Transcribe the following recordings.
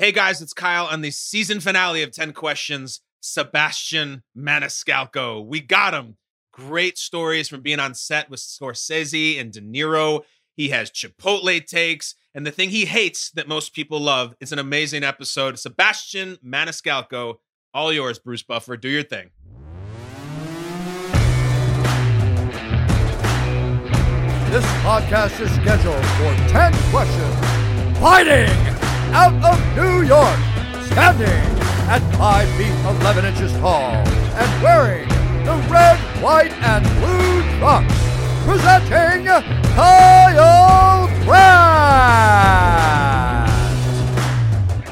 Hey guys, it's Kyle on the season finale of 10 Questions. Sebastian Maniscalco. We got him. Great stories from being on set with Scorsese and De Niro. He has Chipotle takes. And the thing he hates that most people love. It's an amazing episode. Sebastian Maniscalco. All yours, Bruce Buffer. Do your thing. This podcast is scheduled for 10 questions. Fighting! Out of New York, standing at 5 feet 11 inches tall and wearing the red, white, and blue trunks, presenting Kyle Brandt.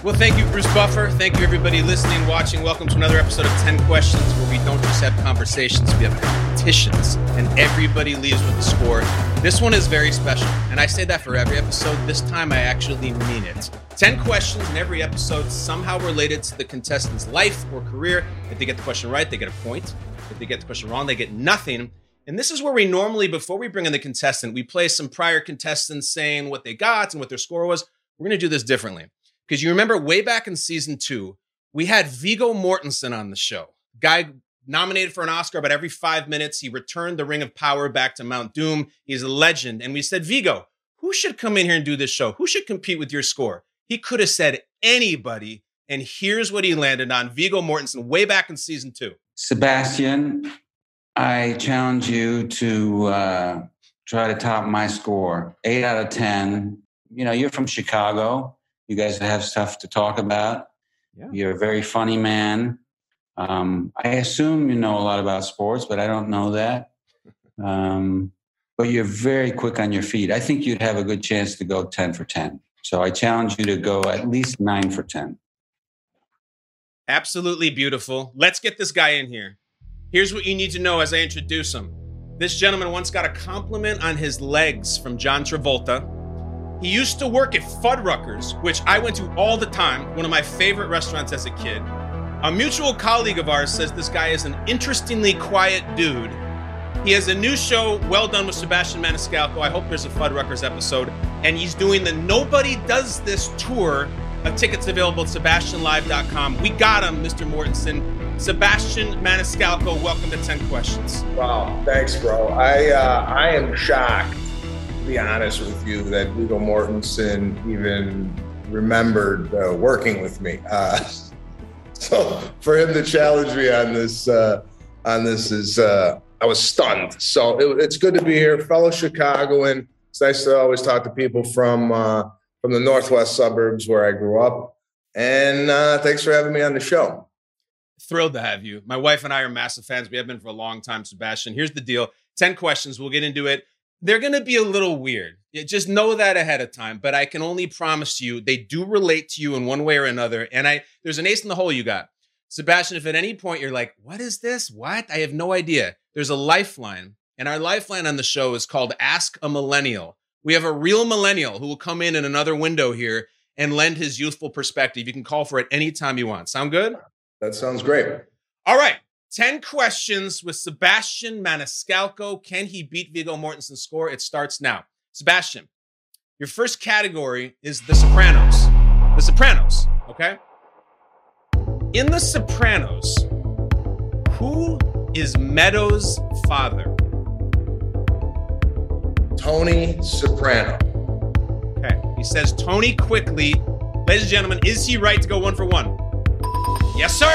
Well, thank you, Bruce Buffer. Thank you, everybody listening, watching. Welcome to another episode of 10 Questions, where we don't just have conversations, we have competitions, and everybody leaves with a score. This one is very special, and I say that for every episode. This time, I actually mean it. 10 questions in every episode, somehow related to the contestant's life or career. If they get the question right, they get a point. If they get the question wrong, they get nothing. And this is where we normally, before we bring in the contestant, we play some prior contestants saying what they got and what their score was. We're going to do this differently. Because you remember way back in season two, we had Viggo Mortensen on the show. Guy nominated for an Oscar, but every five minutes, he returned the Ring of Power back to Mount Doom. He's a legend. And we said, Viggo, who should come in here and do this show? Who should compete with your score? He could have said anybody, and here's what he landed on Viggo Mortensen way back in season two. Sebastian, I challenge you to uh, try to top my score. Eight out of 10. You know, you're from Chicago. You guys have stuff to talk about. Yeah. You're a very funny man. Um, I assume you know a lot about sports, but I don't know that. Um, but you're very quick on your feet. I think you'd have a good chance to go 10 for 10. So I challenge you to go at least nine for 10. Absolutely beautiful. Let's get this guy in here. Here's what you need to know as I introduce him. This gentleman once got a compliment on his legs from John Travolta. He used to work at Fuddruckers, which I went to all the time, one of my favorite restaurants as a kid. A mutual colleague of ours says this guy is an interestingly quiet dude he has a new show, Well Done with Sebastian Maniscalco. I hope there's a Fuddruckers episode. And he's doing the Nobody Does This tour. A tickets available at sebastianlive.com. We got him, Mr. Mortensen. Sebastian Maniscalco, welcome to 10 Questions. Wow, thanks, bro. I uh, I am shocked, to be honest with you, that Viggo Mortensen even remembered uh, working with me. Uh, so for him to challenge me on this uh, on this is uh, I was stunned. So it, it's good to be here, fellow Chicagoan. It's nice to always talk to people from uh, from the northwest suburbs where I grew up. And uh, thanks for having me on the show. Thrilled to have you. My wife and I are massive fans. We have been for a long time, Sebastian. Here's the deal 10 questions. We'll get into it. They're going to be a little weird. Just know that ahead of time. But I can only promise you they do relate to you in one way or another. And I there's an ace in the hole you got. Sebastian, if at any point you're like, what is this? What? I have no idea. There's a lifeline. And our lifeline on the show is called Ask a Millennial. We have a real millennial who will come in in another window here and lend his youthful perspective. You can call for it anytime you want. Sound good? That sounds great. All right. 10 questions with Sebastian Maniscalco. Can he beat Viggo Mortensen's score? It starts now. Sebastian, your first category is The Sopranos. The Sopranos, okay? In The Sopranos, who is Meadows' father? Tony Soprano. Okay. He says Tony quickly. Ladies and gentlemen, is he right to go one for one? Yes, sir.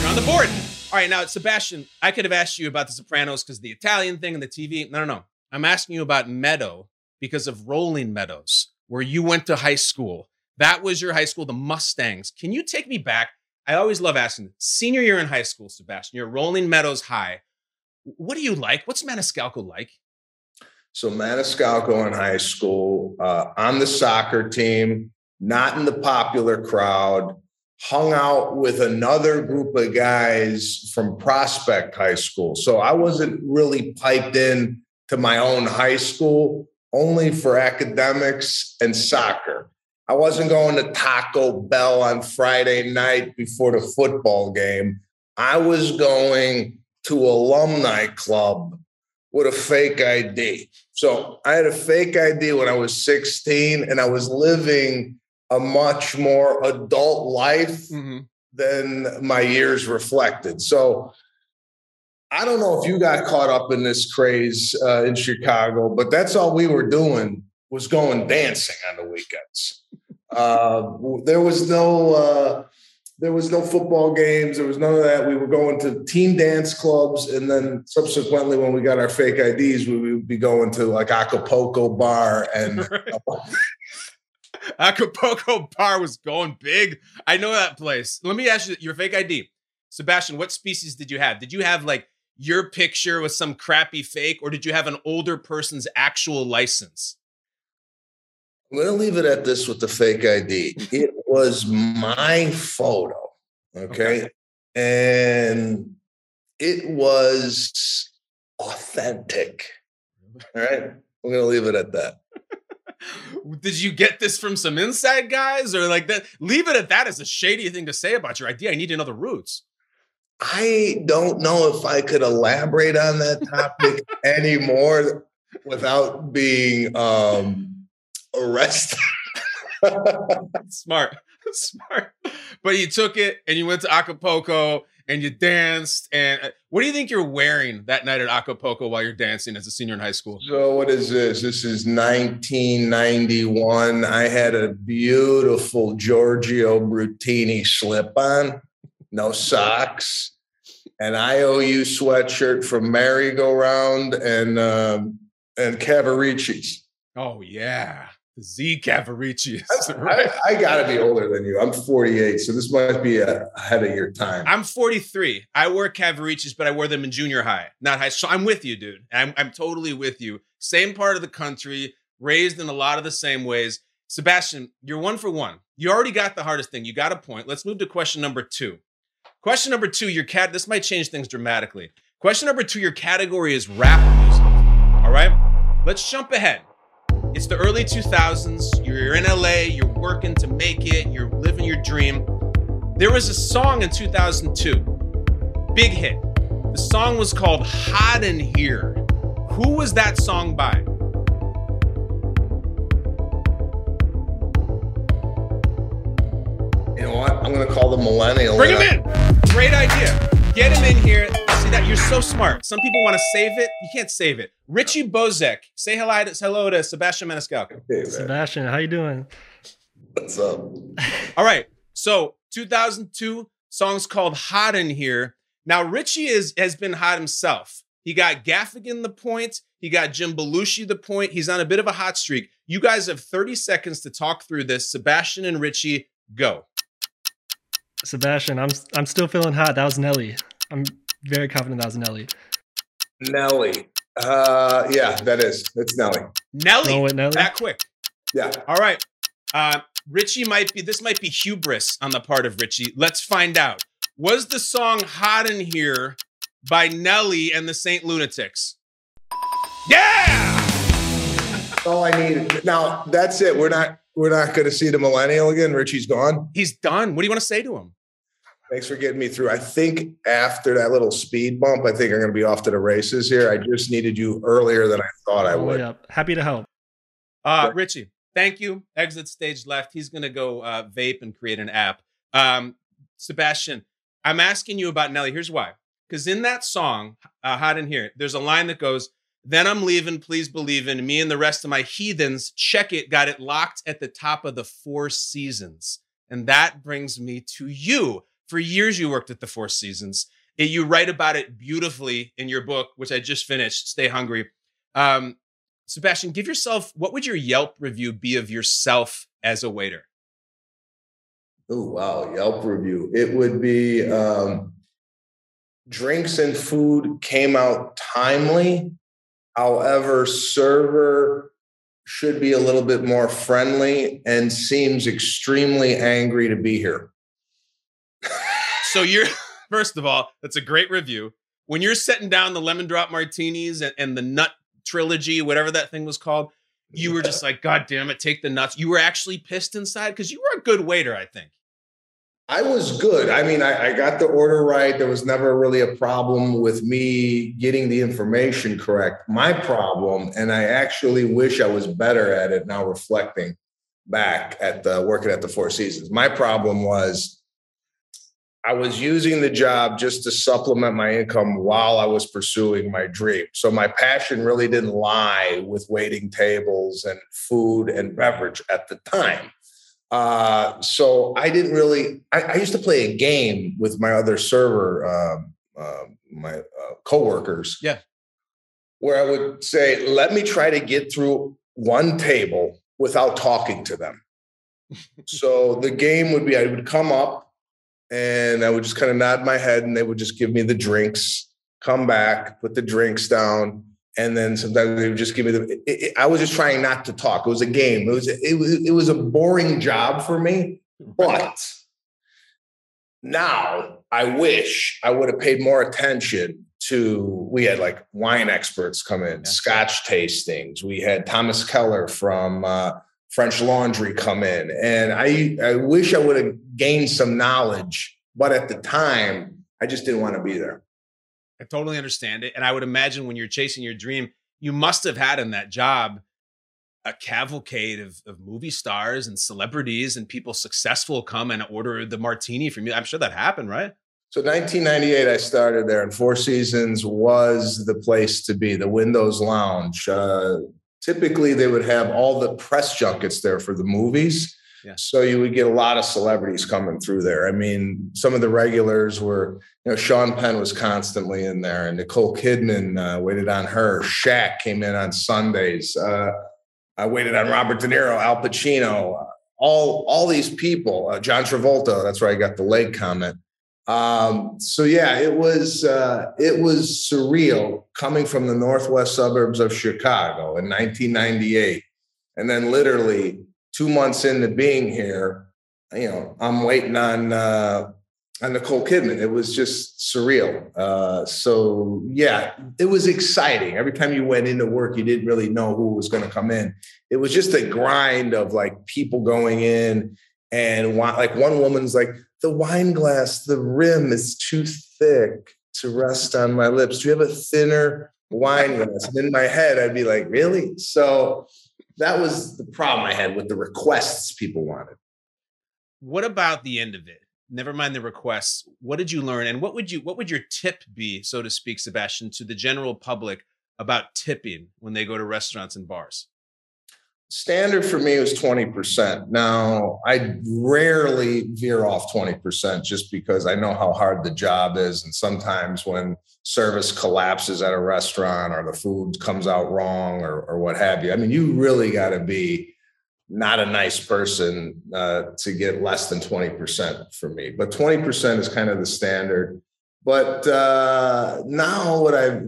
You're on the board. All right, now, Sebastian, I could have asked you about The Sopranos because the Italian thing and the TV. No, no, no. I'm asking you about Meadow because of Rolling Meadows, where you went to high school. That was your high school, the Mustangs. Can you take me back I always love asking senior year in high school, Sebastian, you're Rolling Meadows High. What do you like? What's Maniscalco like? So Maniscalco in high school, uh, on the soccer team, not in the popular crowd, hung out with another group of guys from Prospect High School. So I wasn't really piped in to my own high school, only for academics and soccer. I wasn't going to Taco Bell on Friday night before the football game. I was going to alumni club with a fake ID. So I had a fake ID when I was 16 and I was living a much more adult life mm-hmm. than my years reflected. So I don't know if you got caught up in this craze uh, in Chicago, but that's all we were doing was going dancing on the weekends. Uh, there was no uh, there was no football games. There was none of that. We were going to team dance clubs, and then subsequently, when we got our fake IDs, we would be going to like Acapulco Bar and. Acapulco Bar was going big. I know that place. Let me ask you your fake ID. Sebastian, what species did you have? Did you have like your picture with some crappy fake, or did you have an older person's actual license? I'm going to leave it at this with the fake ID. It was my photo. Okay. okay. And it was authentic. All right. I'm going to leave it at that. Did you get this from some inside guys or like that? Leave it at that as a shady thing to say about your idea. I need to know the roots. I don't know if I could elaborate on that topic anymore without being um, arrested. Smart, smart. But you took it and you went to Acapulco and you danced. And uh, what do you think you're wearing that night at Acapulco while you're dancing as a senior in high school? So, what is this? This is 1991. I had a beautiful Giorgio Brutini slip on, no socks, an IOU sweatshirt from Merry Go Round and um, and Cavaricci's. Oh yeah. Z Cavaricci. Right? I, I got to be older than you. I'm 48, so this might be uh, ahead of your time. I'm 43. I wore Cavaricci's, but I wore them in junior high, not high. So I'm with you, dude. I'm, I'm totally with you. Same part of the country, raised in a lot of the same ways. Sebastian, you're one for one. You already got the hardest thing. You got a point. Let's move to question number two. Question number two, your cat. This might change things dramatically. Question number two, your category is rap music. All right. Let's jump ahead. It's the early 2000s. You're in LA, you're working to make it, you're living your dream. There was a song in 2002, big hit. The song was called Hot in Here. Who was that song by? You know what? I'm going to call the millennial. Bring him in. Great idea. Get him in here see that you're so smart. Some people want to save it. You can't save it. Richie Bozek, say hello to, hello to Sebastian Maniscalco. Hey, Sebastian, how you doing? What's up? All right. So 2002 songs called "Hot in Here." Now Richie is has been hot himself. He got Gaffigan the point. He got Jim Belushi the point. He's on a bit of a hot streak. You guys have 30 seconds to talk through this. Sebastian and Richie, go. Sebastian, I'm I'm still feeling hot. That was Nelly. I'm very confident that was Nelly. Nelly. Uh, yeah, that is. It's Nelly. Nelly. Oh, Nelly. That quick. Yeah. All right. Uh, Richie might be. This might be hubris on the part of Richie. Let's find out. Was the song "Hot in Here" by Nelly and the Saint Lunatics? Yeah. That's all I need. Now that's it. We're not. We're not going to see the millennial again. Richie's gone. He's done. What do you want to say to him? Thanks for getting me through. I think after that little speed bump, I think I'm going to be off to the races here. I just needed you earlier than I thought I oh, would. Yeah. Happy to help. Uh, Richie, thank you. Exit stage left. He's going to go uh, vape and create an app. Um, Sebastian, I'm asking you about Nelly. Here's why. Because in that song, uh, Hot in Here, there's a line that goes, Then I'm leaving, please believe in me and the rest of my heathens. Check it, got it locked at the top of the four seasons. And that brings me to you. For years, you worked at the Four Seasons. You write about it beautifully in your book, which I just finished, Stay Hungry. Um, Sebastian, give yourself what would your Yelp review be of yourself as a waiter? Oh, wow. Yelp review. It would be um, drinks and food came out timely. However, server should be a little bit more friendly and seems extremely angry to be here. So you're first of all, that's a great review. When you're setting down the lemon drop martinis and, and the nut trilogy, whatever that thing was called, you were just like, God damn it, take the nuts. You were actually pissed inside because you were a good waiter, I think. I was good. I mean, I, I, got the order right. There was never really a problem with me getting the information correct. My problem, and I actually wish I was better at it now reflecting, back at the working at the Four Seasons. My problem was I was using the job just to supplement my income while I was pursuing my dream. So my passion really didn't lie with waiting tables and food and beverage at the time. Uh, so I didn't really. I, I, used to play a game with my other server, uh, uh, my uh, coworkers. Yeah, where I would say, "Let me try to get through one table without talking to them." so the game would be: I would come up and I would just kind of nod my head, and they would just give me the drinks. Come back, put the drinks down, and then sometimes they would just give me the. It, it, I was just trying not to talk. It was a game. It was it was it was a boring job for me, but now I wish I would have paid more attention to. We had like wine experts come in, Scotch tastings. We had Thomas Keller from uh, French Laundry come in, and I I wish I would have gained some knowledge, but at the time I just didn't want to be there. I totally understand it. And I would imagine when you're chasing your dream, you must have had in that job a cavalcade of, of movie stars and celebrities and people successful come and order the martini from you. I'm sure that happened, right? So 1998, I started there, and Four Seasons was the place to be, the Windows Lounge. Uh, typically, they would have all the press junkets there for the movies. Yeah. So you would get a lot of celebrities coming through there. I mean, some of the regulars were, you know, Sean Penn was constantly in there, and Nicole Kidman uh, waited on her. Shaq came in on Sundays. Uh, I waited on Robert De Niro, Al Pacino, all all these people. Uh, John Travolta. That's where I got the leg comment. Um, so yeah, it was uh, it was surreal coming from the northwest suburbs of Chicago in 1998, and then literally two months into being here, you know, I'm waiting on uh, on Nicole Kidman. It was just surreal. Uh, so yeah, it was exciting. Every time you went into work, you didn't really know who was going to come in. It was just a grind of like people going in and want, like one woman's like the wine glass, the rim is too thick to rest on my lips. Do you have a thinner wine glass? And in my head, I'd be like, really? So that was the problem I had with the requests people wanted. What about the end of it? Never mind the requests. What did you learn, and what would you what would your tip be, so to speak, Sebastian, to the general public about tipping when they go to restaurants and bars? Standard for me was 20%. Now, I rarely veer off 20% just because I know how hard the job is. And sometimes when service collapses at a restaurant or the food comes out wrong or, or what have you, I mean, you really got to be not a nice person uh, to get less than 20% for me. But 20% is kind of the standard. But uh, now what I've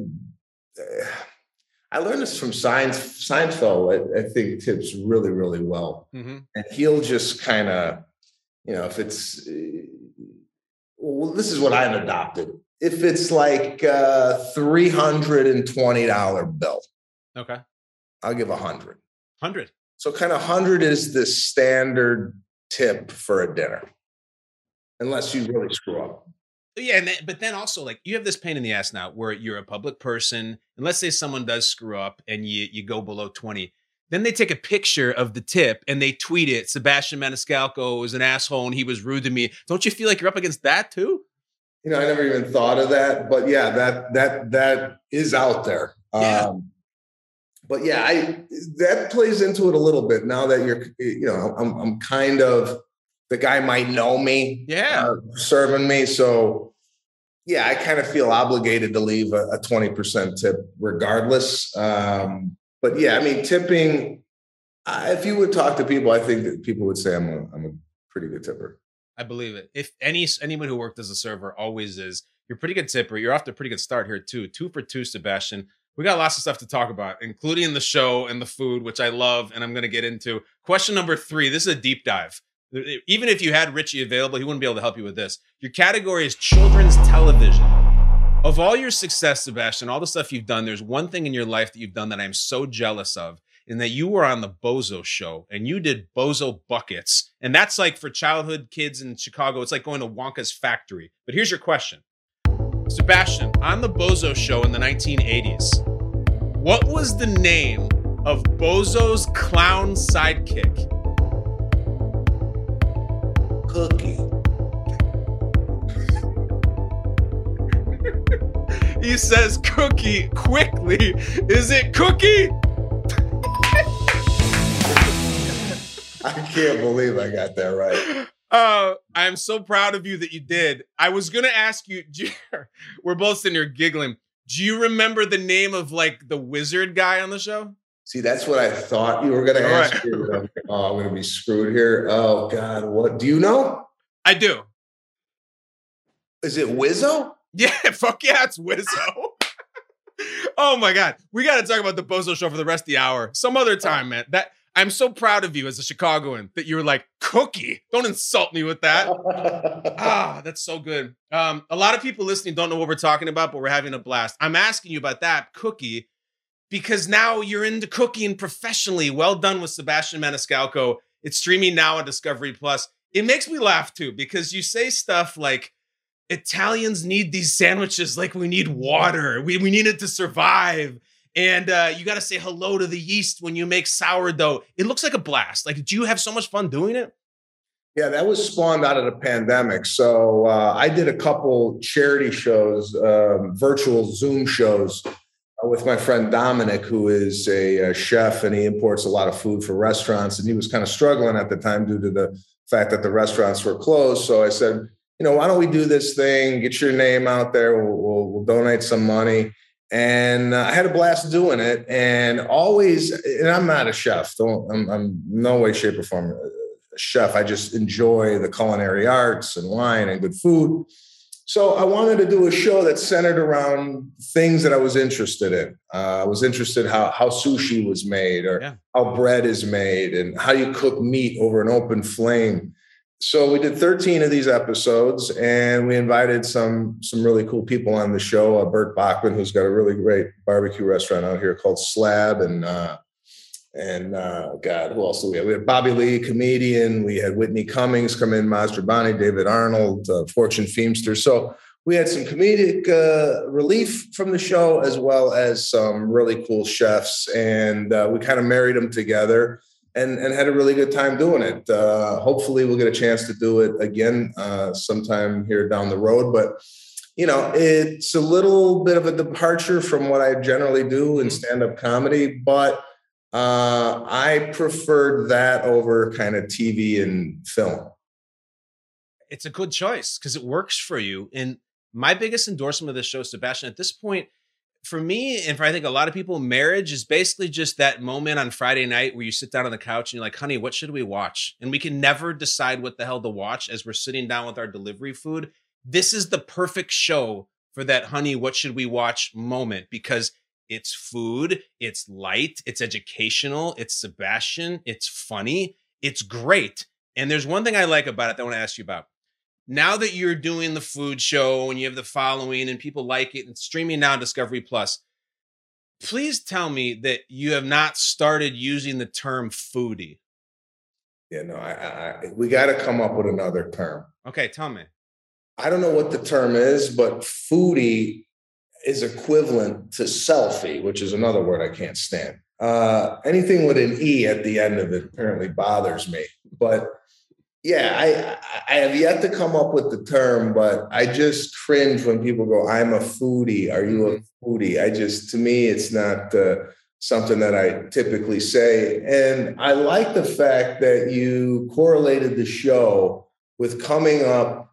I learned this from Seinfeld. Seinfeld, I, I think tips really, really well, mm-hmm. and he'll just kind of, you know, if it's, well, this is what I've adopted. If it's like a three hundred and twenty dollar bill, okay, I'll give a hundred. Hundred. So, kind of hundred is the standard tip for a dinner, unless you really screw up yeah, and then, but then also like you have this pain in the ass now where you're a public person, and let's say someone does screw up and you you go below 20. Then they take a picture of the tip and they tweet it. Sebastian Maniscalco was an asshole and he was rude to me. Don't you feel like you're up against that too? You know, I never even thought of that, but yeah, that that that is out there. Yeah. Um, but yeah, I that plays into it a little bit now that you're, you know, I'm I'm kind of the guy might know me, yeah, uh, serving me. So, yeah, I kind of feel obligated to leave a, a 20% tip regardless. Um, but yeah, I mean, tipping, uh, if you would talk to people, I think that people would say I'm a, I'm a pretty good tipper. I believe it. If any anyone who worked as a server always is, you're a pretty good tipper. You're off to a pretty good start here too. Two for two, Sebastian. We got lots of stuff to talk about, including the show and the food, which I love, and I'm going to get into. Question number three. This is a deep dive. Even if you had Richie available, he wouldn't be able to help you with this. Your category is children's television. Of all your success, Sebastian, all the stuff you've done, there's one thing in your life that you've done that I'm so jealous of, in that you were on the Bozo show and you did Bozo buckets. And that's like for childhood kids in Chicago, it's like going to Wonka's factory. But here's your question Sebastian, on the Bozo show in the 1980s, what was the name of Bozo's clown sidekick? Cookie. He says cookie quickly. Is it cookie? I can't believe I got that right. Uh, I'm so proud of you that you did. I was gonna ask you. you- We're both sitting here giggling. Do you remember the name of like the wizard guy on the show? See, that's what I thought you were going to ask. right. I'm Oh, I'm going to be screwed here. Oh God, what do you know? I do. Is it Wizzo? Yeah, fuck yeah, it's Wizzo. oh my god, we got to talk about the Bozo show for the rest of the hour. Some other time, man. That I'm so proud of you as a Chicagoan that you were like cookie. Don't insult me with that. Ah, that's so good. Um, a lot of people listening don't know what we're talking about, but we're having a blast. I'm asking you about that cookie because now you're into cooking professionally. Well done with Sebastian Maniscalco. It's streaming now on Discovery Plus. It makes me laugh too because you say stuff like Italians need these sandwiches like we need water. We, we need it to survive. And uh, you got to say hello to the yeast when you make sourdough. It looks like a blast. Like, do you have so much fun doing it? Yeah, that was spawned out of the pandemic. So uh, I did a couple charity shows, um, virtual Zoom shows with my friend Dominic, who is a, uh chef and he imports a lot of food for restaurants. And he was kind of struggling at the time due to the fact that the restaurants were closed. So I said, you know, why don't we do this thing? Get your name out there. We'll, we'll, we'll donate some money. And uh, I had a blast doing it. And always, and I'm not a chef. Don't. I'm, I'm no way, shape, or form a chef. I just enjoy the culinary arts and wine and good food. So I wanted to do a show that centered around things that I was interested in. Uh, I was interested how how sushi was made, or Yeah. how bread is made, and how you cook meat over an open flame. So we did 13 of these episodes, and we invited some some really cool people on the show. Uh, Burt Bachman, who's got a really great barbecue restaurant out here called Slab, and uh, and uh, God, who else do we have? We had Bobby Lee, comedian. We had Whitney Cummings come in, Mastrabani, David Arnold, uh, Fortune Feimster. So we had some comedic uh, relief from the show, as well as some really cool chefs, and uh, we kind of married them together. And, and had a really good time doing it. Uh, hopefully, we'll get a chance to do it again uh, sometime here down the road. But you know, it's a little bit of a departure from what I generally do in Mhm. stand-up comedy, but uh, I preferred that over kind of TV and film. it's a good choice because it works for you. And my biggest endorsement of this show, Sebastian, at this point, for me, and for I think a lot of people, marriage is basically just that moment on Friday night where you sit down on the couch and you're like, honey, what should we watch? And we can never decide what the hell to watch as we're sitting down with our delivery food. This is the perfect show for that, honey, what should we watch moment because it's food, it's light, it's educational, it's Sebastian, it's funny, it's great. And there's one thing I like about it that I want to ask you about now that you're doing the food show and you have the following and people like it and streaming now on Discovery Plus, please tell me that you have not started using the term foodie. You know, I, I, I- we got to come up with another term. Okay, tell me. I don't know what the term is, but foodie is equivalent to selfie, which is another word I can't stand. Uh, anything with an e at the end of it apparently bothers me. But yeah, I I have yet to come up with the term, but I just cringe when people go, "I'm a foodie." Are you a foodie? I just to me, it's not uh, something that I typically say, and I like the fact that you correlated the show with coming up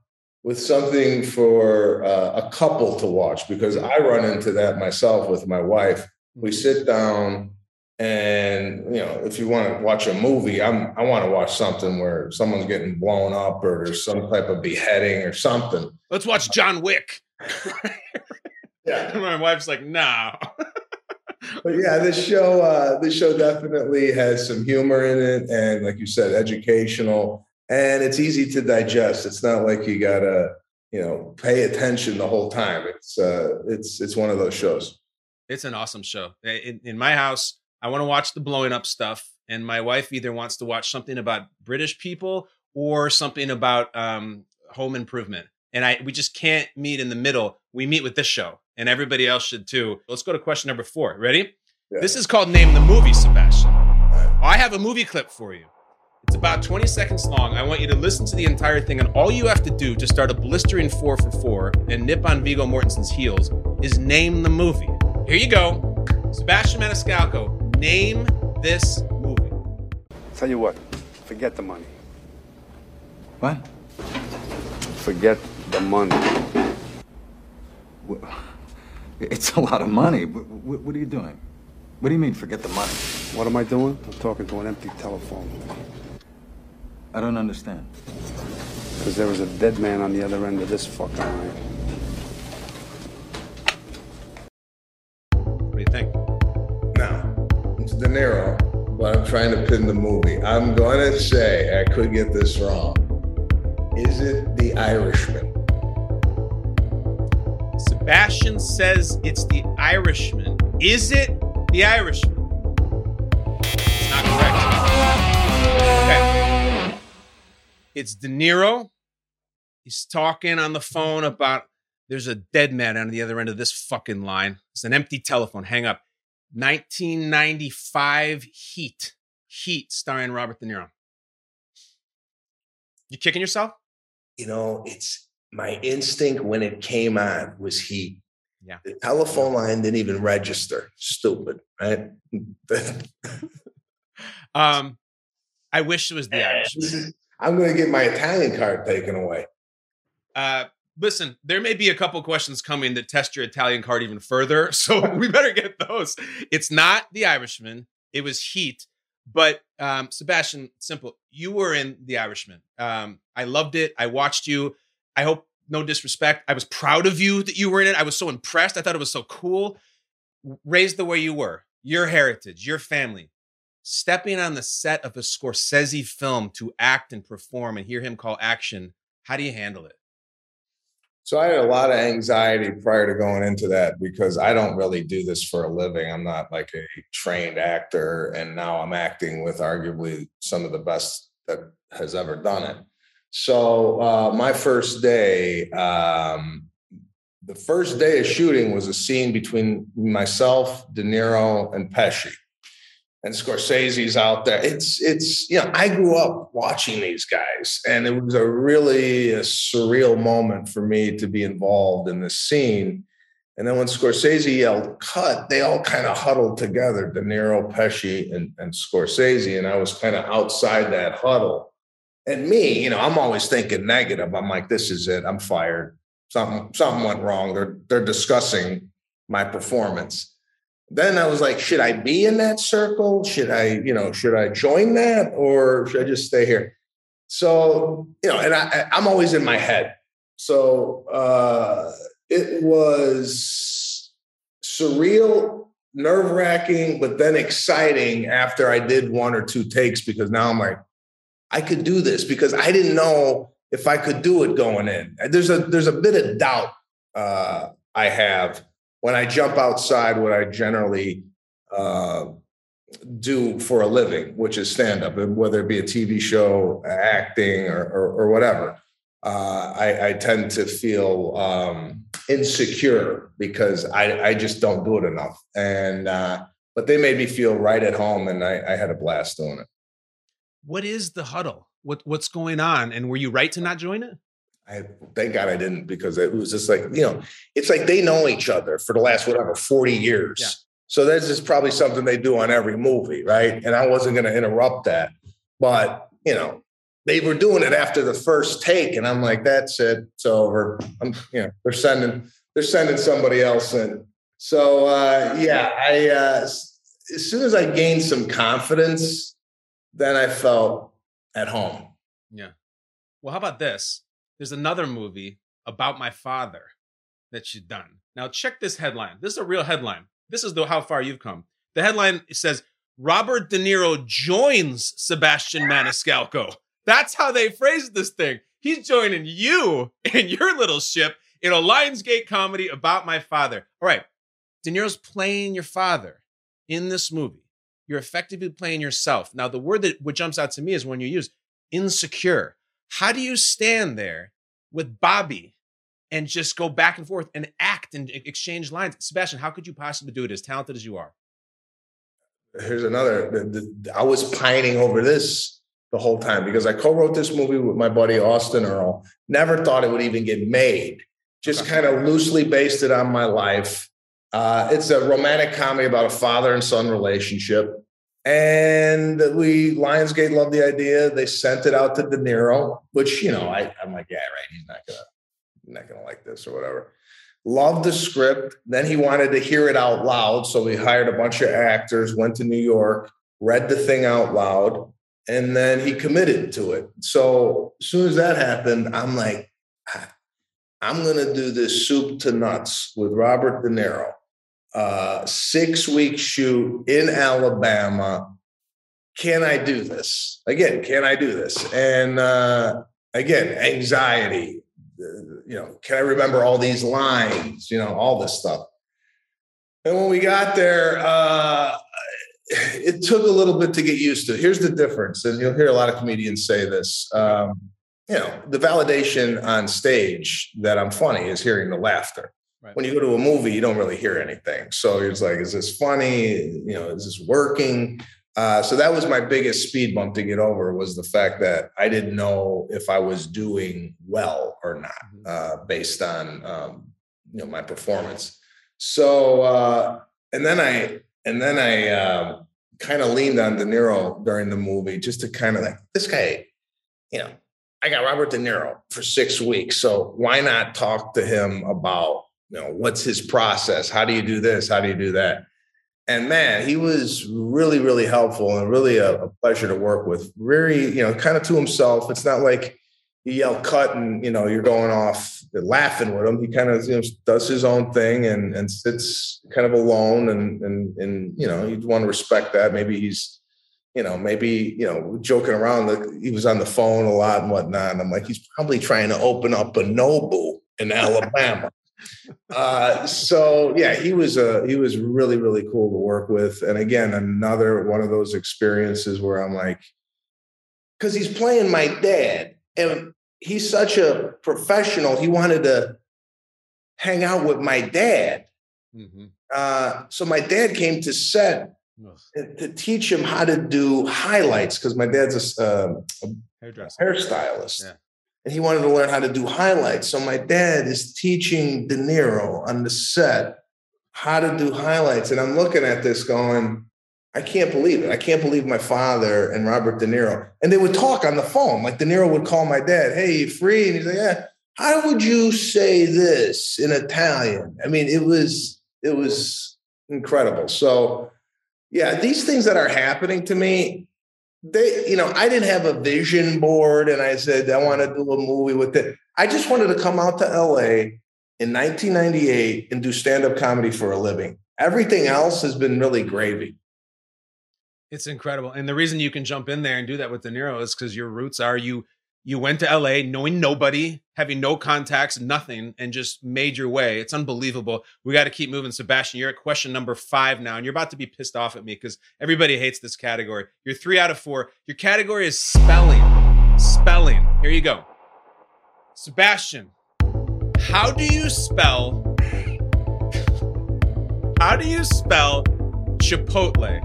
with something for uh, a couple to watch because I run into that myself with my wife. We sit down and you know if you want to watch a movie i'm i want to watch something where someone's getting blown up or there's some type of beheading or something Let's watch John Wick. yeah My wife's like, no. but yeah this show uh this show definitely has some humor in it and like you said educational and it's easy to digest it's not like you gotta you know pay attention the whole time it's uh it's it's one of those shows It's an awesome show. In, in my house, I want to watch the blowing up stuff, and my wife either wants to watch something about British people or something about um, home improvement. And I we just can't meet in the middle. We meet with this show, and everybody else should too. Let's go to question number four. Ready? Yeah. This is called Name the Movie, Sebastian. I have a movie clip for you. It's about 20 seconds long. I want you to listen to the entire thing, and all you have to do to start a blistering four for four and nip on Viggo Mortensen's heels is name the movie. Here you go. Sebastian Maniscalco, name this movie. Tell you what, forget the money. What? Forget the money. It's a lot of money. What, what, what, are you doing? What do you mean, forget the money? What am I doing? I'm talking to an empty telephone. I don't understand. Because there was a dead man on the other end of this fucking line. What do you think? Now, it's De Niro, but I'm trying to pin the movie. I'm going to say, I could get this wrong. Is it The Irishman? Sebastian says it's The Irishman. Is it The Irishman? It's De Niro. He's talking on the phone about there's a dead man on the other end of this fucking line. It's an empty telephone. Hang up. 1995 Heat. Heat starring Robert De Niro. You kicking yourself? You know, it's my instinct when it came on was heat. Yeah. The telephone line didn't even register. Stupid, right? um, I wish it was the Irish. I'm going to get my Italian card taken away. Uh, listen, there may be a couple questions coming that test your Italian card even further, so we better get those. It's not the Irishman; it was Heat. But um, Sebastian, simple. You were in The Irishman. Um, I loved it. I watched you. I hope no disrespect. I was proud of you that you were in it. I was so impressed. I thought it was so cool. Raised the way you were, your heritage, your family. Stepping on the set of a Scorsese film to act and perform and hear him call action. How do you handle it? So I had a lot of anxiety prior to going into that because I don't really do this for a living. I'm not like a trained actor, and now I'm acting with arguably some of the best that has ever done it. So uh, my first day, um, the first day of shooting was a scene between myself, De Niro, and Pesci and Scorsese's out there. It's it's you know I grew up watching these guys, and it was a really a surreal moment for me to be involved in this scene. And then when Scorsese yelled "cut," they all kind of huddled together: De Niro, Pesci, and, and Scorsese. And I was kind of outside that huddle. And me, you know, I'm always thinking negative. I'm like, "This is it. I'm fired. Something something went wrong." They're they're discussing my performance then I was like, should I be in that circle? Should I, you know, should I join that or should I just stay here? So, you know, and I, I'm always in my head. So uh, it was surreal, nerve wracking, but then exciting after I did one or two takes because now I'm like, I could do this because I didn't know if I could do it going in. There's a there's a bit of doubt uh, I have when I jump outside what I generally uh, do for a living, which is stand up, and whether it be a TV show, acting, or, or, or whatever. Uh, I, I, tend to feel um, insecure because I, I, just don't do it enough. And uh, but they made me feel right at home, and I, I had a blast doing it. What is the huddle? What what's going on? And were you right to not join it? I thank God I didn't because it was just like, you know, it's like they know each other for the last whatever 40 years. Yeah. So that's just probably something they do on every movie, right? And I wasn't going to interrupt that. But, you know, they were doing it after the first take and I'm like, that's it. It's over. I'm, you know, they're sending they're sending somebody else in. So uh yeah, I uh as soon as I gained some confidence, then I felt at home. Yeah. Well, how about this? There's another movie about my father that you've done. Now check this headline. This is a real headline. This is the how far you've come. The headline says Robert De Niro joins Sebastian Maniscalco. That's how they phrased this thing. He's joining you in your little ship in a Lionsgate comedy about my father. All right, De Niro's playing your father in this movie. You're effectively playing yourself. Now, the word that what jumps out to me is when you use insecure. How do you stand there with Bobby and just go back and forth and act and exchange lines? Sebastian, how could you possibly do it as talented as you are? Here's another. I was pining over this the whole time because I co-wrote this movie with my buddy Austen Earl. Never thought it would even get made. Just Okay. kind of loosely based it on my life. Uh, it's a romantic comedy about a father and son relationship. And we Lionsgate loved the idea. They sent it out to De Niro, which you know I, I'm like, yeah, right. He's not gonna, not gonna like this or whatever. Loved the script. Then he wanted to hear it out loud, so we hired a bunch of actors. Went to New York, read the thing out loud, and then he committed to it. So as soon as that happened, I'm like, "Ah, I'm gonna do this soup to nuts with Robert De Niro uh, six week shoot in Alabama. Can I do this? Again, can I do this? And uh, again, anxiety. uh, You know, can I remember all these lines? You know, all this stuff. And when we got there, uh, it took a little bit to get used to. Here's the difference, and you'll hear a lot of comedians say this. Um, you know, the validation on stage that I'm funny is hearing the laughter Right. when you go to a movie, you don't really hear anything. So it's like, is this funny? You know, is this working? Uh, so that was my biggest speed bump to get over was the fact that I didn't know if I was doing well or not uh, based on um, you know my performance. So uh, and then I and then I uh, kind of leaned on De Niro during the movie just to kind of like this guy, you know, I got Robert De Niro for six weeks, so why not talk to him about you know what's his process? How do you do this? How do you do that? And man, he was really, really helpful and really a, a pleasure to work with. Very, you know, kind of to himself. It's not like you yell cut and you know you're going off laughing with him. He kind of you know, does his own thing and and sits kind of alone and and and you know you'd want to respect that. Maybe he's you know maybe you know joking around. Like he was on the phone a lot and whatnot. And I'm like he's probably trying to open up a Nobu in Alabama. Uh, so yeah, he was uh, he was really really cool to work with. And again, another one of those experiences where I'm like, because he's playing my dad, and he's such a professional. He wanted to hang out with my dad. Mhm. Uh, so my dad came to set to teach him how to do highlights because my dad's a, uh, a Hairdresser. hairstylist. Yeah. And he wanted to learn how to do highlights. So my dad is teaching De Niro on the set how to do highlights. And I'm looking at this going, I can't believe it. I can't believe my father and Robert De Niro. And they would talk on the phone. Like De Niro would call my dad, hey, you free? And he's like, yeah. How would you say this in Italian? I mean, it was it was incredible. So yeah, these things that are happening to me, they, you know, I didn't have a vision board and I said, I want to do a movie with it. I just wanted to come out to LA in 1998 and do stand up comedy for a living. Everything else has been really gravy. It's incredible. And the reason you can jump in there and do that with De Niro is because your roots are you you went to LA knowing nobody, having no contacts, nothing, and just made your way. It's unbelievable. We got to keep moving. Sebastian, you're at question number five now, and you're about to be pissed off at me because everybody hates this category. You're three out of four. Your category is spelling. Spelling. Here you go. Sebastian, how do you spell how do you spell Chipotle?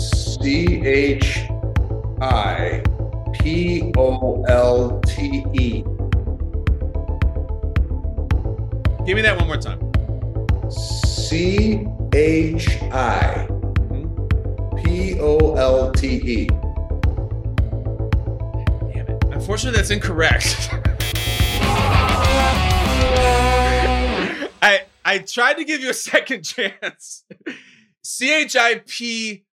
C H I P O L T E. Give me that one more time. C H I P O L T E. Damn it. Unfortunately, that's incorrect. I I tried to give you a second chance. C H I P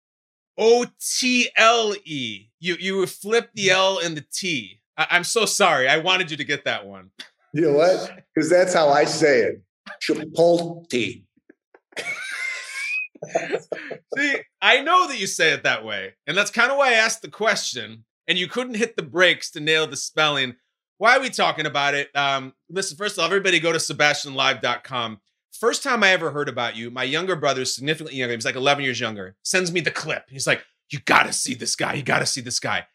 O T L E. You you flip the L and the T. I, I'm so sorry. I wanted you to get that one. You know what? Because that's how I say it. Chipotle. See, I know that you say it that way. And that's kind of why I asked the question. And you couldn't hit the brakes to nail the spelling. Why are we talking about it? Um, listen, first of all, everybody go to sebastianlive.com. First time I ever heard about you, my younger brother, significantly younger, he was like 11 years younger, sends me the clip. He's like, You got to see this guy. You got to see this guy.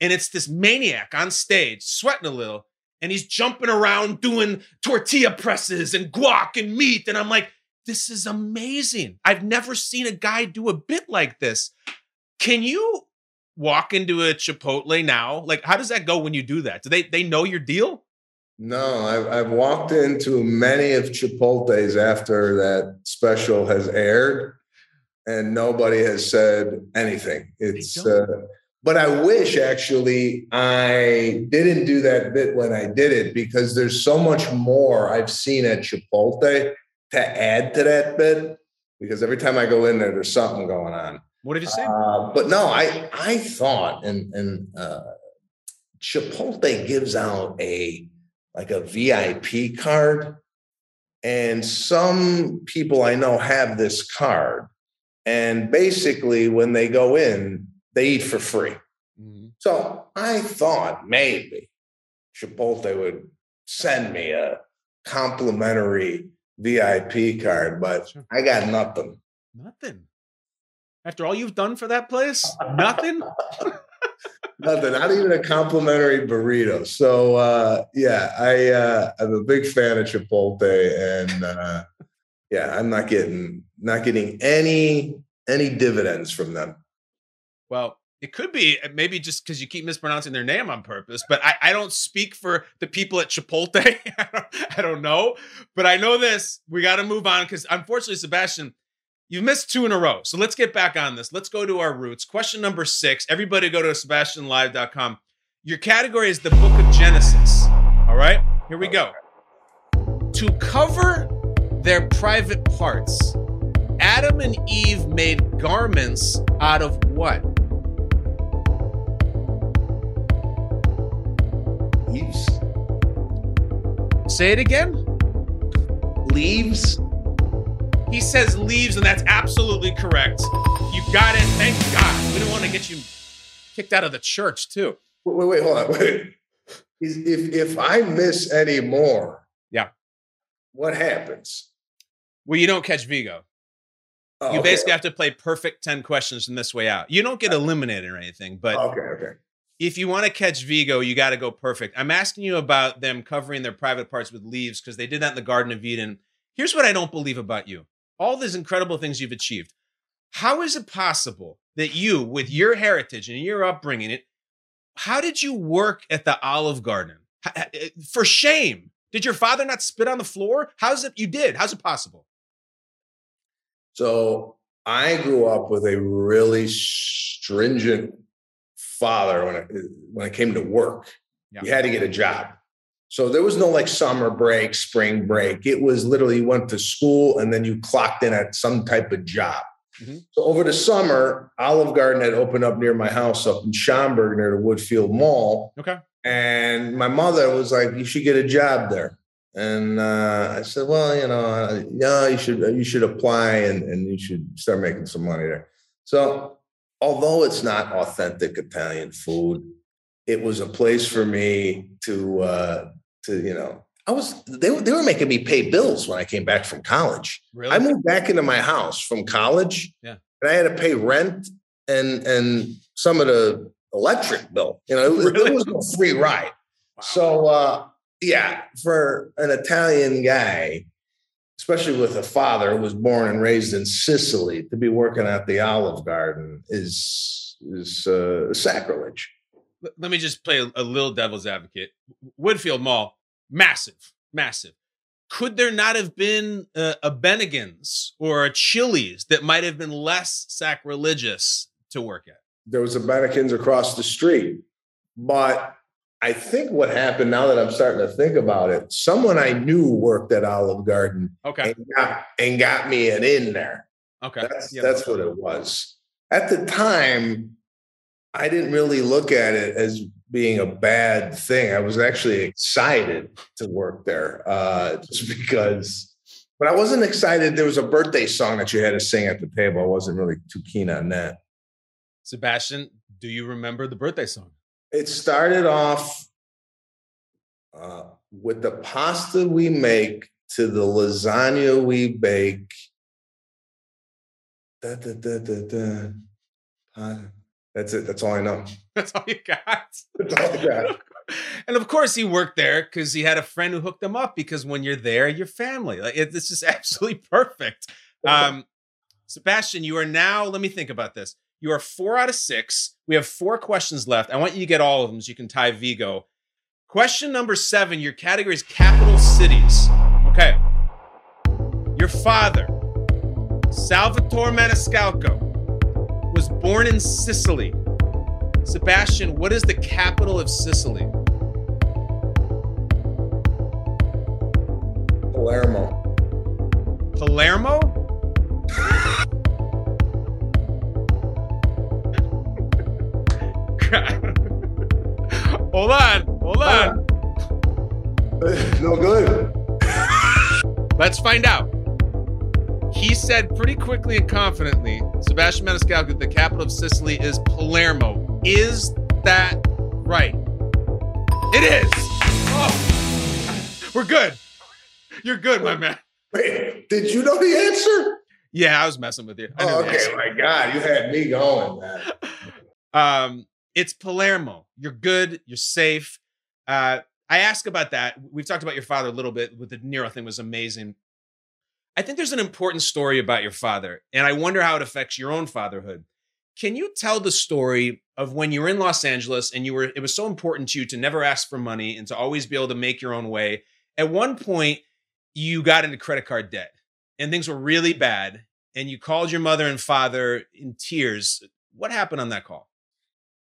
And it's this maniac on stage, sweating a little, and he's jumping around doing tortilla presses and guac and meat. And I'm like, This is amazing. I've never seen a guy do a bit like this. Can you walk into a Chipotle now? Like, how does that go when you do that? Do they they know your deal? No, I've, I've walked into many of Chipotle's after that special has aired, and nobody has said anything. It's, uh, but I wish actually I didn't do that bit when I did it because there's so much more I've seen at Chipotle to add to that bit. Because every time I go in there, there's something going on. What did you say? Uh, but no, I I thought and and uh, Chipotle gives out a like a VIP card, and some people I know have this card, and basically when they go in, they eat for free. Mm-hmm. So I thought maybe Chipotle would send me a complimentary VIP card, but Sure. I got nothing. Nothing. After all you've done for that place, nothing. Nothing, not even a complimentary burrito. So uh, yeah, I uh, I'm a big fan of Chipotle, and uh, yeah, I'm not getting not getting any any dividends from them. Well, it could be uh, maybe just because you keep mispronouncing their name on purpose, but I, I don't speak for the people at Chipotle. I, don't, I don't know. But I know this. We got to move on because unfortunately, Sebastian, you've missed two in a row. So let's get back on this. Let's go to our roots. Question number six. Everybody go to SebastianLive.com. Your category is the book of Genesis. All right, here we go. To cover their private parts, Adam and Eve made garments out of what? Leaves, Say it again. leaves. He says leaves, and that's absolutely correct. You got it. Thank God. We don't want to get you kicked out of the church, too. Wait, wait, wait, hold on. Wait. If if I miss any more, Yeah. what happens? Well, you don't catch Viggo. Oh, You okay. basically have to play perfect 10 questions from this way out. You don't get eliminated or anything, but okay, okay. if you want to catch Viggo, you got to go perfect. I'm asking you about them covering their private parts with leaves because they did that in the Garden of Eden. Here's what I don't believe about you all these incredible things you've achieved. How is it possible that you, with your heritage and your upbringing, it, how did you work at the Olive Garden? H- h- eh, For shame. Did your father not spit on the floor? How's it you did? How's it possible? So I grew up with a really stringent father when it, when it came to work. Yeah. You had to get a job. So there was no like summer break, spring break. It was literally you went to school and then you clocked in at some type of job. Mhm. So over the summer, Olive Garden had opened up near my house up in Schaumburg near the Woodfield Mall. Okay. And my mother was like, "You should get a job there." And uh, I said, "Well, you know, uh, yeah, you should you should apply and and you should start making some money there." So, although it's not authentic Italian food, it was a place for me to uh, to you know. I was they were they were making me pay bills when I came back from college. Really? I moved back into my house from college. Yeah. And I had to pay rent and and some of the electric bill. You know, it, was- Really? it was a free ride. So uh yeah, for an Italian guy, especially with a father who was born and raised in Sicily, to be working at the Olive Garden is is uh, sacrilege. Let- me just play a, a little devil's advocate. Woodfield Mall, massive, massive. Could there not have been a, a Bennigan's or a Chili's that might have been less sacrilegious to work at? there was a Bennigan's across the street. But I think what happened now that I'm starting to think about it, someone I knew worked at Olive Garden Okay, and got, and got me an in there. okay. That's Yeah, that's what it was. At the time, I didn't really look at it as being a bad thing. I was actually excited to work there, uh, just because. But I wasn't excited. There was a birthday song that you had to sing at the table. I wasn't really too keen on that. Sebastian, do you remember the birthday song? It started off uh, with the pasta we make to the lasagna we bake. Da, da, da, da, da. Pa- That's it. That's all I know. That's all you got. That's all I got. and of course, he worked there because he had a friend who hooked him up. Because when you're there, you're family. Like it, this is absolutely perfect. Um, Sebastian, you are now. Let me think about this. You are four out of six. We have four questions left. I want you to get all of them so you can tie Viggo. Question number seven your category is capital cities. Okay. Your father, Salvatore Maniscalco, was born in Sicily. Sebastian, what is the capital of Sicily? Palermo. Palermo? hold on, hold on. no good. Let's find out. He said pretty quickly and confidently, Sebastian Maniscalco, the capital of Sicily is Palermo. Is that right? It is. Oh, we're good. You're good, my man. Wait, did you know the answer? Yeah, I was messing with you. I Oh, okay, my God, you had me going, man. Um, it's Palermo. You're good. You're safe. Uh, I ask about that. We've talked about your father a little bit. With De Niro thing was amazing. I think there's an important story about your father, and I wonder how it affects your own fatherhood. Can you tell the story of when you were in Los Angeles and you were? It was so important to you to never ask for money and to always be able to make your own way. At one point, you got into credit card debt, and things were really bad. And you called your mother and father in tears. What happened on that call?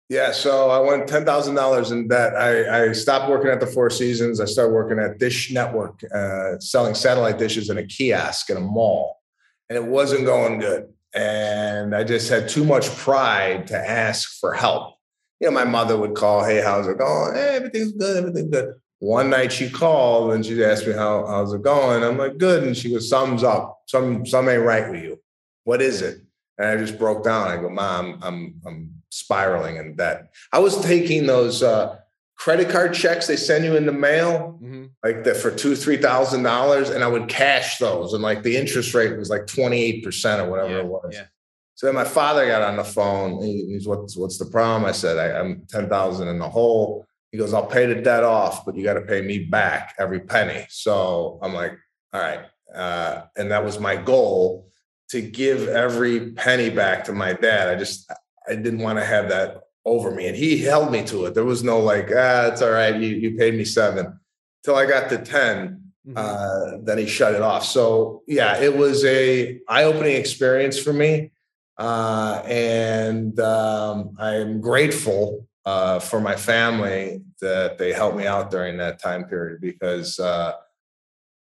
Yeah, so I went ten thousand dollars in debt. I, I stopped working at the Four Seasons. I started working at Dish Network, uh, selling satellite dishes in a kiosk in a mall, and it wasn't going good. And I just had too much pride to ask for help. You know, my mother would call, "Hey, how's it going? Hey, everything's good. Everything's good." One night she called and she asked me how how's it going. I'm like, "Good," and she goes, "Something's up. Some some ain't right with you. What is it?" And I just broke down. I go, Mom, I'm I'm spiraling in debt. I was taking those uh, credit card checks they send you in the mail, Mm-hmm. like that for two, three thousand dollars, and I would cash those, and like the interest rate was like twenty eight percent or whatever Yeah, it was. yeah. So then my father got on the phone. He, he's what's what's the problem? I said I, I'm ten thousand in the hole. He goes, I'll pay the debt off, but you got to pay me back every penny. So I'm like, all right, uh, and that was my goal to give every penny back to my dad. I just I didn't want to have that over me, and he held me to it. There was no like, ah, it's all right. You you paid me seven till I got to 10 Mm-hmm. uh, then he shut it off. So yeah, it was a eye opening experience for me, uh, and um, I'm grateful uh, for my family that they helped me out during that time period because uh,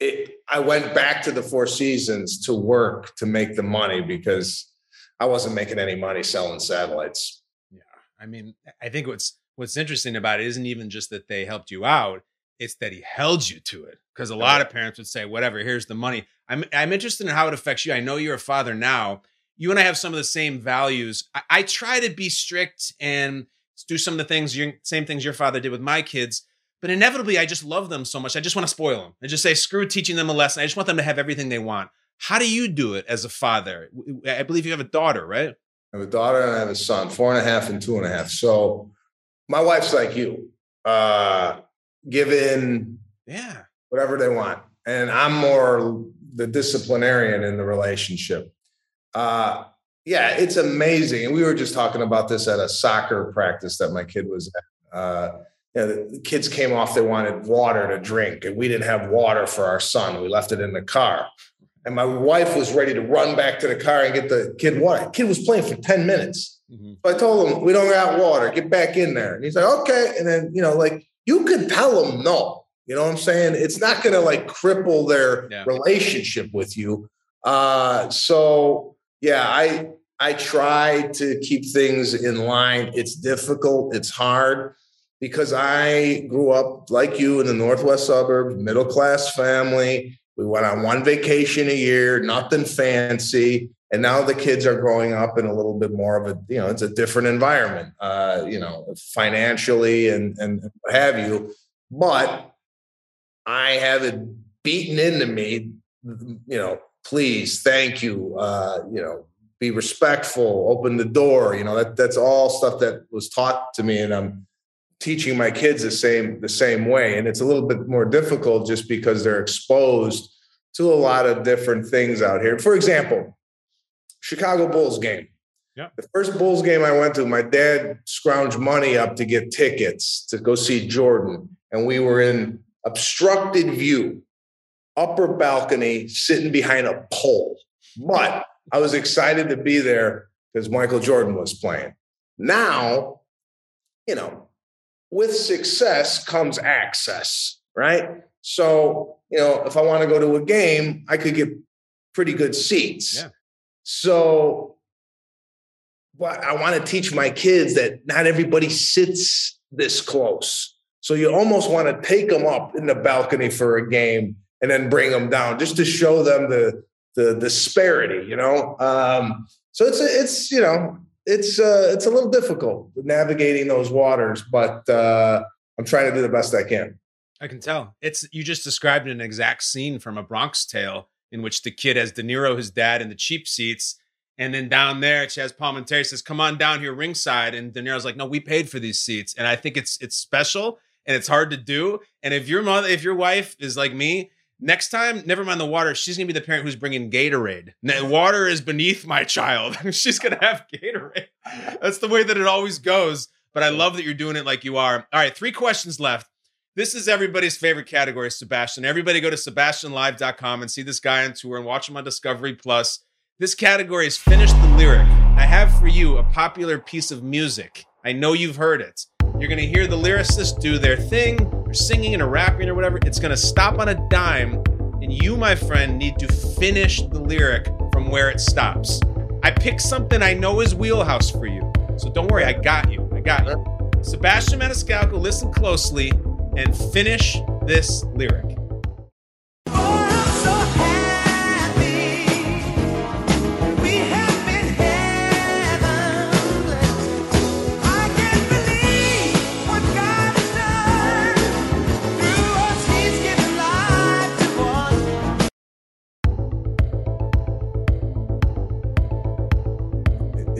it. I went back to the Four Seasons to work to make the money because I wasn't making any money selling satellites. Yeah. I mean, I think what's what's interesting about it isn't even just that they helped you out, it's that he held you to it. Because a lot of parents would say, whatever, here's the money. I'm I'm interested in how it affects you. I know you're a father now. You and I have some of the same values. I, I try to be strict and do some of the things your same things your father did with my kids. But inevitably, I just love them so much. I just want to spoil them. I just say, screw teaching them a lesson. I just want them to have everything they want. How do you do it as a father? I believe you have a daughter, right? I have a daughter and I have a son, four and a half and two and a half. So my wife's like you, uh, give in Yeah. whatever they want. And I'm more the disciplinarian in the relationship. Uh, yeah, it's amazing. And we were just talking about this at a soccer practice that my kid was at. Uh, you know, the kids came off, they wanted water to drink, and we didn't have water for our son. We left it in the car. And my wife was ready to run back to the car and get the kid water. Kid was playing for 10 minutes. Mhm. So I told him, we don't got water. Get back in there. And he's like, okay. And then, you know, like you could tell them no. You know what I'm saying? It's not going to like cripple their Yeah. relationship with you. Uh, so yeah, I I try to keep things in line. It's difficult. It's hard because I grew up like you in the northwest suburbs, middle class family. We went on one vacation a year, nothing fancy. And now the kids are growing up in a little bit more of a, you know, it's a different environment, uh, you know, financially and and what have you. But I have it beaten into me, you know, please, thank you, uh, you know, be respectful, open the door. You know, that that's all stuff that was taught to me, and I'm teaching my kids the same the same way. And it's a little bit more difficult just because they're exposed to a lot of different things out here. For example, Chicago Bulls game. Yeah. The first Bulls game I went to, my dad scrounged money up to get tickets to go see Jordan. And we were in obstructed view, upper balcony, sitting behind a pole. But I was excited to be there because Michael Jordan was playing. Now, you know, with success comes access, right? So, you know, if I want to go to a game, I could get pretty good seats. Yeah. So, but I want to teach my kids that not everybody sits this close. So you almost want to take them up in the balcony for a game and then bring them down just to show them the the disparity, you know. Um, so it's it's you know it's uh, it's a little difficult navigating those waters, but uh, I'm trying to do the best I can. I can tell. It's you just described an exact scene from a Bronx Tale in which the kid has De Niro, his dad, in the cheap seats, and then down there, Chazz Palminteri says, "Come on down here ringside," and De Niro's like, "No, we paid for these seats," and I think it's it's special and it's hard to do. And if your mother, if your wife is like me, next time, never mind the water, she's gonna be the parent who's bringing Gatorade. Now, water is beneath my child. she's gonna have Gatorade. That's the way that it always goes. But I love that you're doing it like you are. All right, three questions left. This is everybody's favorite category, Sebastian. Everybody go to sebastianlive.com and see this guy on tour and watch him on Discovery Plus. This category is Finish the Lyric. I have for you a popular piece of music. I know you've heard it. You're going to hear the lyricists do their thing, or singing or rapping or whatever. It's going to stop on a dime, and you, my friend, need to finish the lyric from where it stops. I picked something I know is wheelhouse for you. So don't worry, I got you. I got you. Sebastian Maniscalco, listen closely and finish this lyric.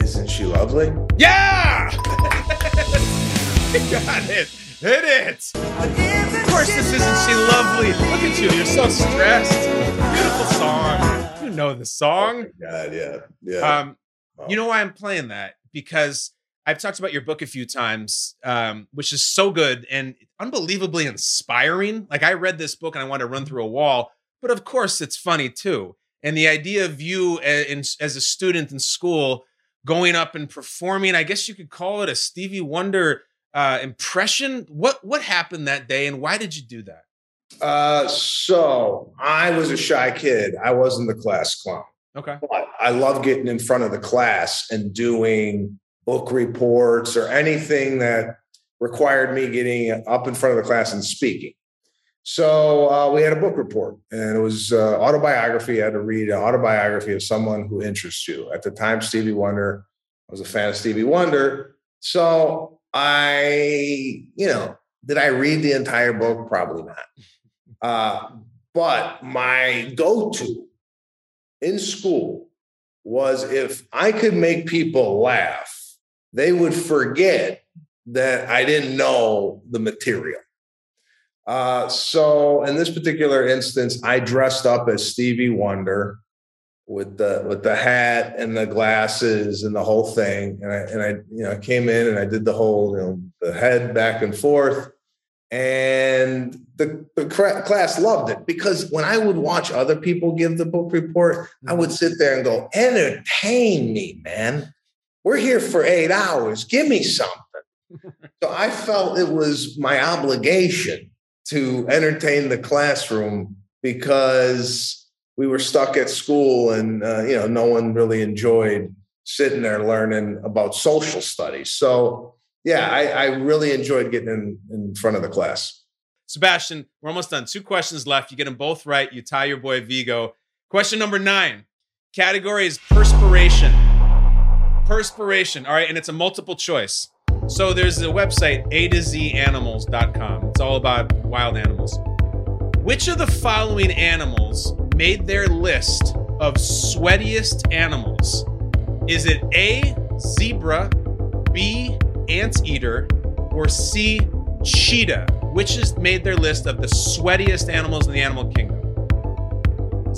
Isn't she lovely? Yeah! got it. Hit it. Of course, this isn't she lovely. Look at you. You're so stressed. Beautiful song. You know the song. God, yeah, yeah. Um, you know why I'm playing that? Because I've talked about your book a few times, um, which is so good and unbelievably inspiring. Like I read this book and I wanted to run through a wall, but of course it's funny too. And the idea of you a- as a student in school going up and performing, I guess you could call it a Stevie Wonder uh, impression. What what happened that day, and why did you do that? Uh, so I was a shy kid. I wasn't the class clown. Okay. But I love getting in front of the class and doing book reports or anything that required me getting up in front of the class and speaking. So uh, we had a book report, and it was uh, autobiography. I had to read an autobiography of someone who interests you. At the time, Stevie Wonder. I was a fan of Stevie Wonder. So I, you know, did I read the entire book? Probably not. Uh, but my go-to in school was if I could make people laugh, they would forget that I didn't know the material. Uh, so in this particular instance, I dressed up as Stevie Wonder with the with the hat and the glasses and the whole thing, and I and I you know came in and I did the whole you know the head back and forth, and the the class loved it because when I would watch other people give the book report, I would mm-hmm. sit there and go, "Entertain me, man! We're here for eight hours. Give me something." so I felt it was my obligation to entertain the classroom because we were stuck at school and uh, you know no one really enjoyed sitting there learning about social studies so yeah i, I really enjoyed getting in, in front of the class Sebastian, we're almost done. Two questions left. You get them both right. You tie your boy Viggo. Question number nine. Category is perspiration. Perspiration. All right. And it's a multiple choice. So there's a website, a to z animals.com. It's all about wild animals. Which of the following animals made their list of sweatiest animals? Is it A, zebra, B, anteater, or C, cheetah? Which has made their list of the sweatiest animals in the animal kingdom?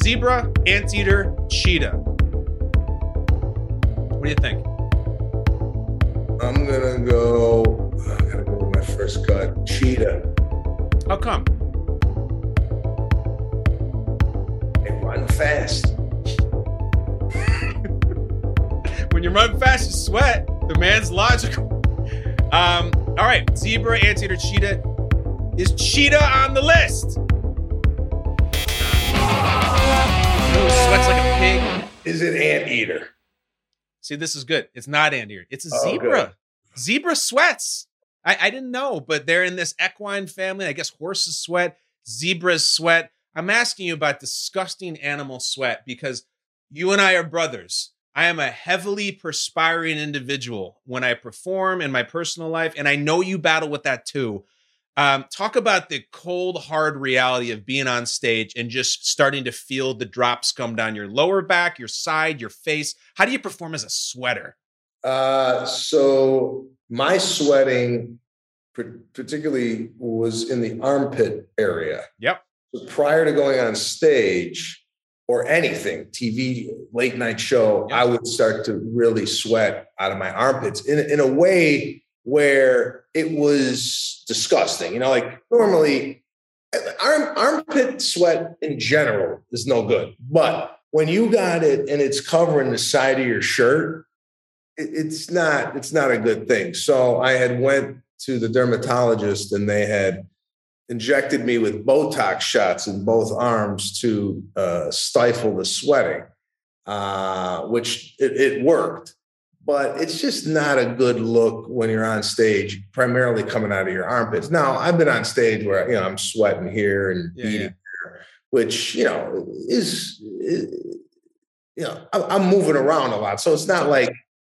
Zebra, anteater, cheetah. What do you think? I'm gonna go. I gotta go with my first gut. Cheetah. How come? Run fast. when you run fast, you sweat. The man's logical. Um, all right, zebra, anteater, cheetah. Is cheetah on the list? No, sweats like a pig. Is it anteater? See, this is good. It's not anteater. It's a Oh, zebra. Zebra sweats. I, I didn't know, but they're in this equine family. I guess horses sweat, zebras sweat. I'm asking you about disgusting animal sweat because you and I are brothers. I am a heavily perspiring individual when I perform in my personal life, and I know you battle with that too. Um, talk about the cold, hard reality of being on stage and just starting to feel the drops come down your lower back, your side, your face. How do you perform as a sweater? Uh, so my sweating, particularly, was in the armpit area. Yep. Prior to going on stage or anything, TV, late night show, Yep. I would start to really sweat out of my armpits in, in a way where it was disgusting. You know, like normally, arm, armpit sweat in general is no good. But when you got it and it's covering the side of your shirt, it- it's not it's not a good thing. So I had went to the dermatologist and they had injected me with Botox shots in both arms to uh, stifle the sweating, uh, which it, it worked. But it's just not a good look when you're on stage, primarily coming out of your armpits. Now, I've been on stage where you know I'm sweating here and Yeah, beating yeah. here, which you know is, is you know I'm, moving around a lot, so it's not like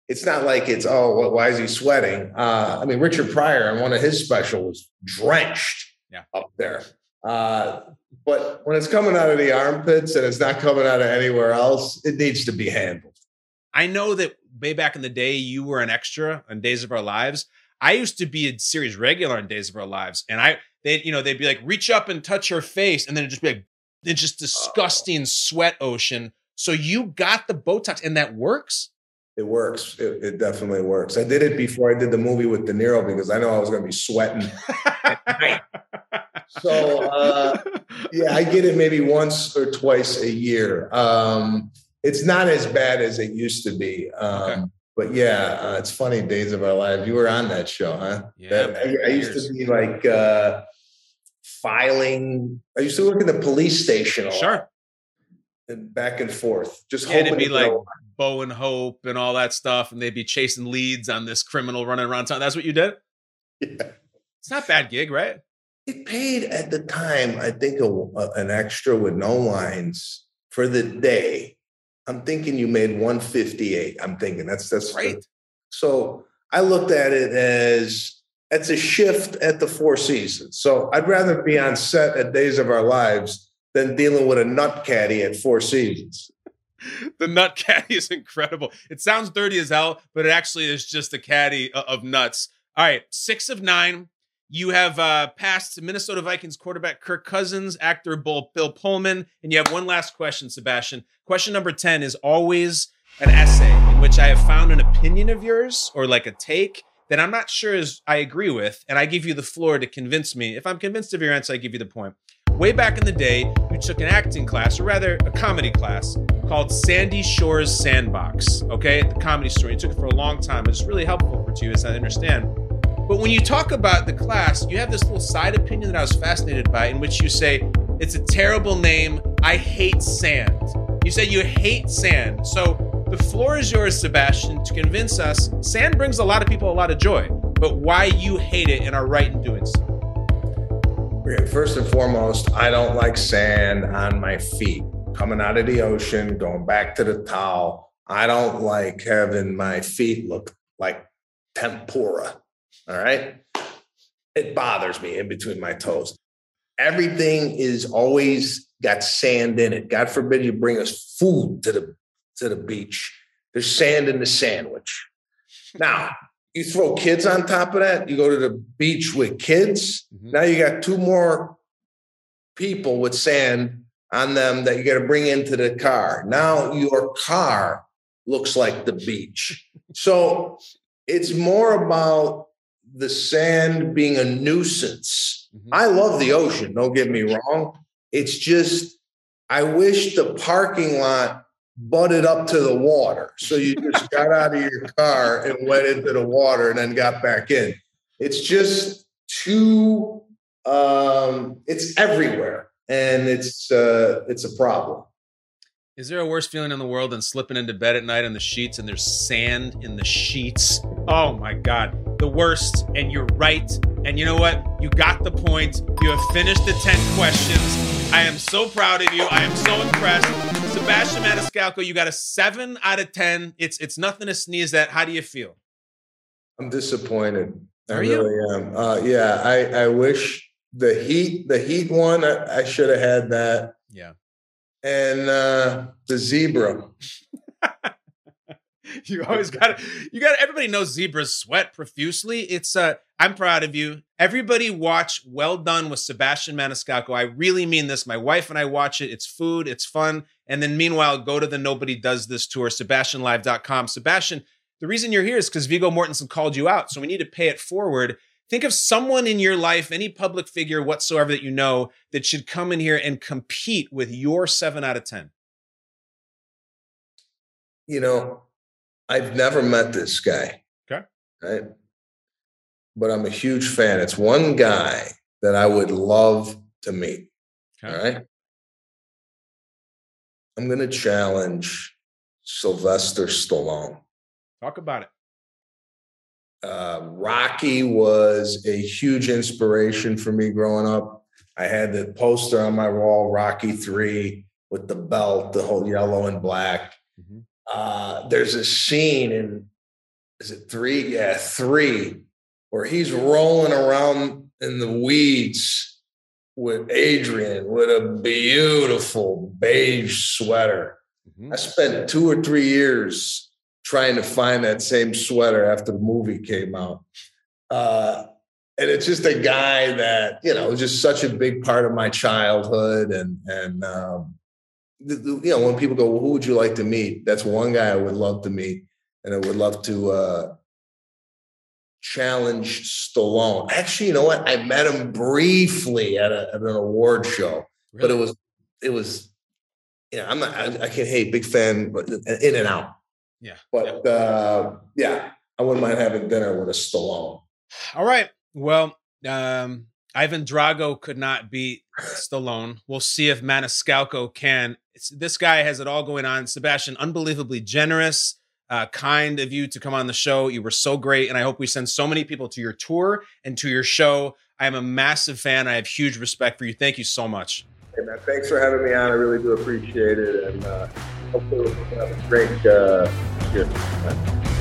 it's not like it's oh why is he sweating? Uh, I mean Richard Pryor on one of his specials was drenched Yeah. up there. Uh, but when it's coming out of the armpits and it's not coming out of anywhere else, it needs to be handled. I know that way back in the day, you were an extra on Days of Our Lives. I used to be a series regular on Days of Our Lives, and I they you know they'd be like reach up and touch her face, and then it'd just be like it's just disgusting sweat ocean. So you got the Botox, and that works. It works. It, it definitely works. I did it before I did the movie with De Niro because I know I was going to be sweating. So uh, yeah, I get it maybe once or twice a year. Um, it's not as bad as it used to be. Um, Okay. But yeah, uh, it's funny. Days of Our Lives. You were on that show, huh? Yeah, That- I, I used to be like uh, filing. I used to work in the police station Sure, and back and forth. Just yeah, be to like go- Bo and Hope and all that stuff, and they'd be chasing leads on this criminal running around town. That's what you did. Yeah. It's not a bad gig, right? It paid at the time, I think, a, a- an extra with no lines for the day. I'm thinking you made 158. I'm thinking that's that's Great. So I looked at it as it's a shift at the Four Seasons. So I'd rather be on set at Days of Our Lives than dealing with a nut caddy at Four Seasons. the nut caddy is incredible. It sounds dirty as hell, but it actually is just a caddy of nuts. All right, six of nine. You have uh, passed Minnesota Vikings quarterback Kirk Cousins, actor Bill, Bill Pullman, and you have one last question, Sebastian. Question number 10 is always an essay in which I have found an opinion of yours or like a take that I'm not sure is I agree with, and I give you the floor to convince me. If I'm convinced of your answer, I give you the point. Way back in the day, you took an acting class, or rather a comedy class, called Sandy Shore's Sandbox. Okay, the comedy store. You took it for a long time. It's really helpful for you, as I understand. But when you talk about the class, you have this little side opinion that I was fascinated by, in which you say it's a terrible name. I hate sand. You say you hate sand. So the floor is yours, Sebastian, to convince us sand brings a lot of people a lot of joy, but why you hate it and are right in doing so. First and foremost, I don't like sand on my feet. Coming out of the ocean, going back to the towel. I don't like having my feet look like tempura. All right. It bothers me in between my toes. Everything is always got sand in it. God forbid you bring us food to the to the beach. There's sand in the sandwich. Now, you throw kids on top of that, you go to the beach with kids. Mhm. Now you got two more people with sand on them that you got to bring into the car. Now your car looks like the beach. So it's more about the sand being a nuisance. Mhm. I love the ocean, don't get me wrong. It's just, I wish the parking lot butted up to the water. So you just got out of your car and went into the water and then got back in. It's just too, um, it's everywhere and it's, uh, it's a problem. Is there a worse feeling in the world than slipping into bed at night on the sheets and there's sand in the sheets? Oh my God, the worst. And you're right. And you know what? You got the point. You have finished the 10 questions. I am so proud of you. I am so impressed. Sebastian Maniscalco, you got a seven out of 10. It's it's nothing to sneeze at. How do you feel? I'm disappointed. I Are you? really am. Uh, yeah, I, I wish the heat, the heat one, I, I should have had that. Yeah. And uh, the zebra. You always got to you got to everybody knows zebras sweat profusely. It's uh I'm proud of you. Everybody watch Well Done with Sebastian Maniscalco. I really mean this. My wife and I watch it. It's food, it's fun. And then meanwhile, go to the Nobody Does This tour, sebastianlive.com. Sebastian, the reason you're here is because Viggo Mortensen called you out. So we need to pay it forward. Think of someone in your life, any public figure whatsoever that you know, that should come in here and compete with your seven out of 10. You know, I've never met this guy. Okay. Right. But I'm a huge fan. It's one guy that I would love to meet. Okay. All right. I'm going to challenge Sylvester Stallone. Talk about it. uh, Rocky was a huge inspiration for me growing up. I had the poster on my wall, Rocky Three, with the belt, the whole yellow and black. Mhm. Uh, there's a scene in, is it three? Yeah, three, where he's rolling around in the weeds with Adrian with a beautiful beige sweater. Mhm. I spent two or three years trying to find that same sweater after the movie came out. Uh, and it's just a guy that, you know, was just such a big part of my childhood. And, and, um, the, the- you know, when people go, well, who would you like to meet? That's one guy I would love to meet. And I would love to, uh, challenge Stallone. Actually, you know what? I met him briefly at, a, at an award show, but it was, it was, you know, I'm not, I, I can't hate big fan, but in and out. Yeah. But uh, yeah, I wouldn't mind having dinner with a Stallone. All right. Well, um, Ivan Drago could not beat Stallone. We'll see if Maniscalco can. It's, this guy has it all going on. Sebastian, unbelievably generous, uh, kind of you to come on the show. You were so great, and I hope we send so many people to your tour and to your show. I am a massive fan. I have huge respect for you. Thank you so much. Hey man, thanks for having me on. I really do appreciate it, and uh, hopefully we'll have a great uh, year.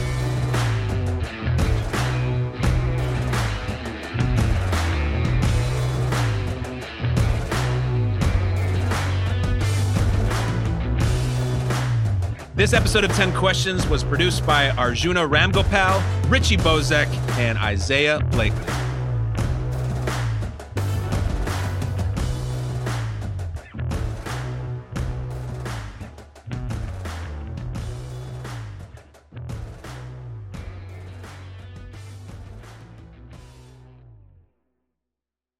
This episode of 10 Questions was produced by Arjuna Ramgopal, Richie Bozek, and Isaiah Blakely.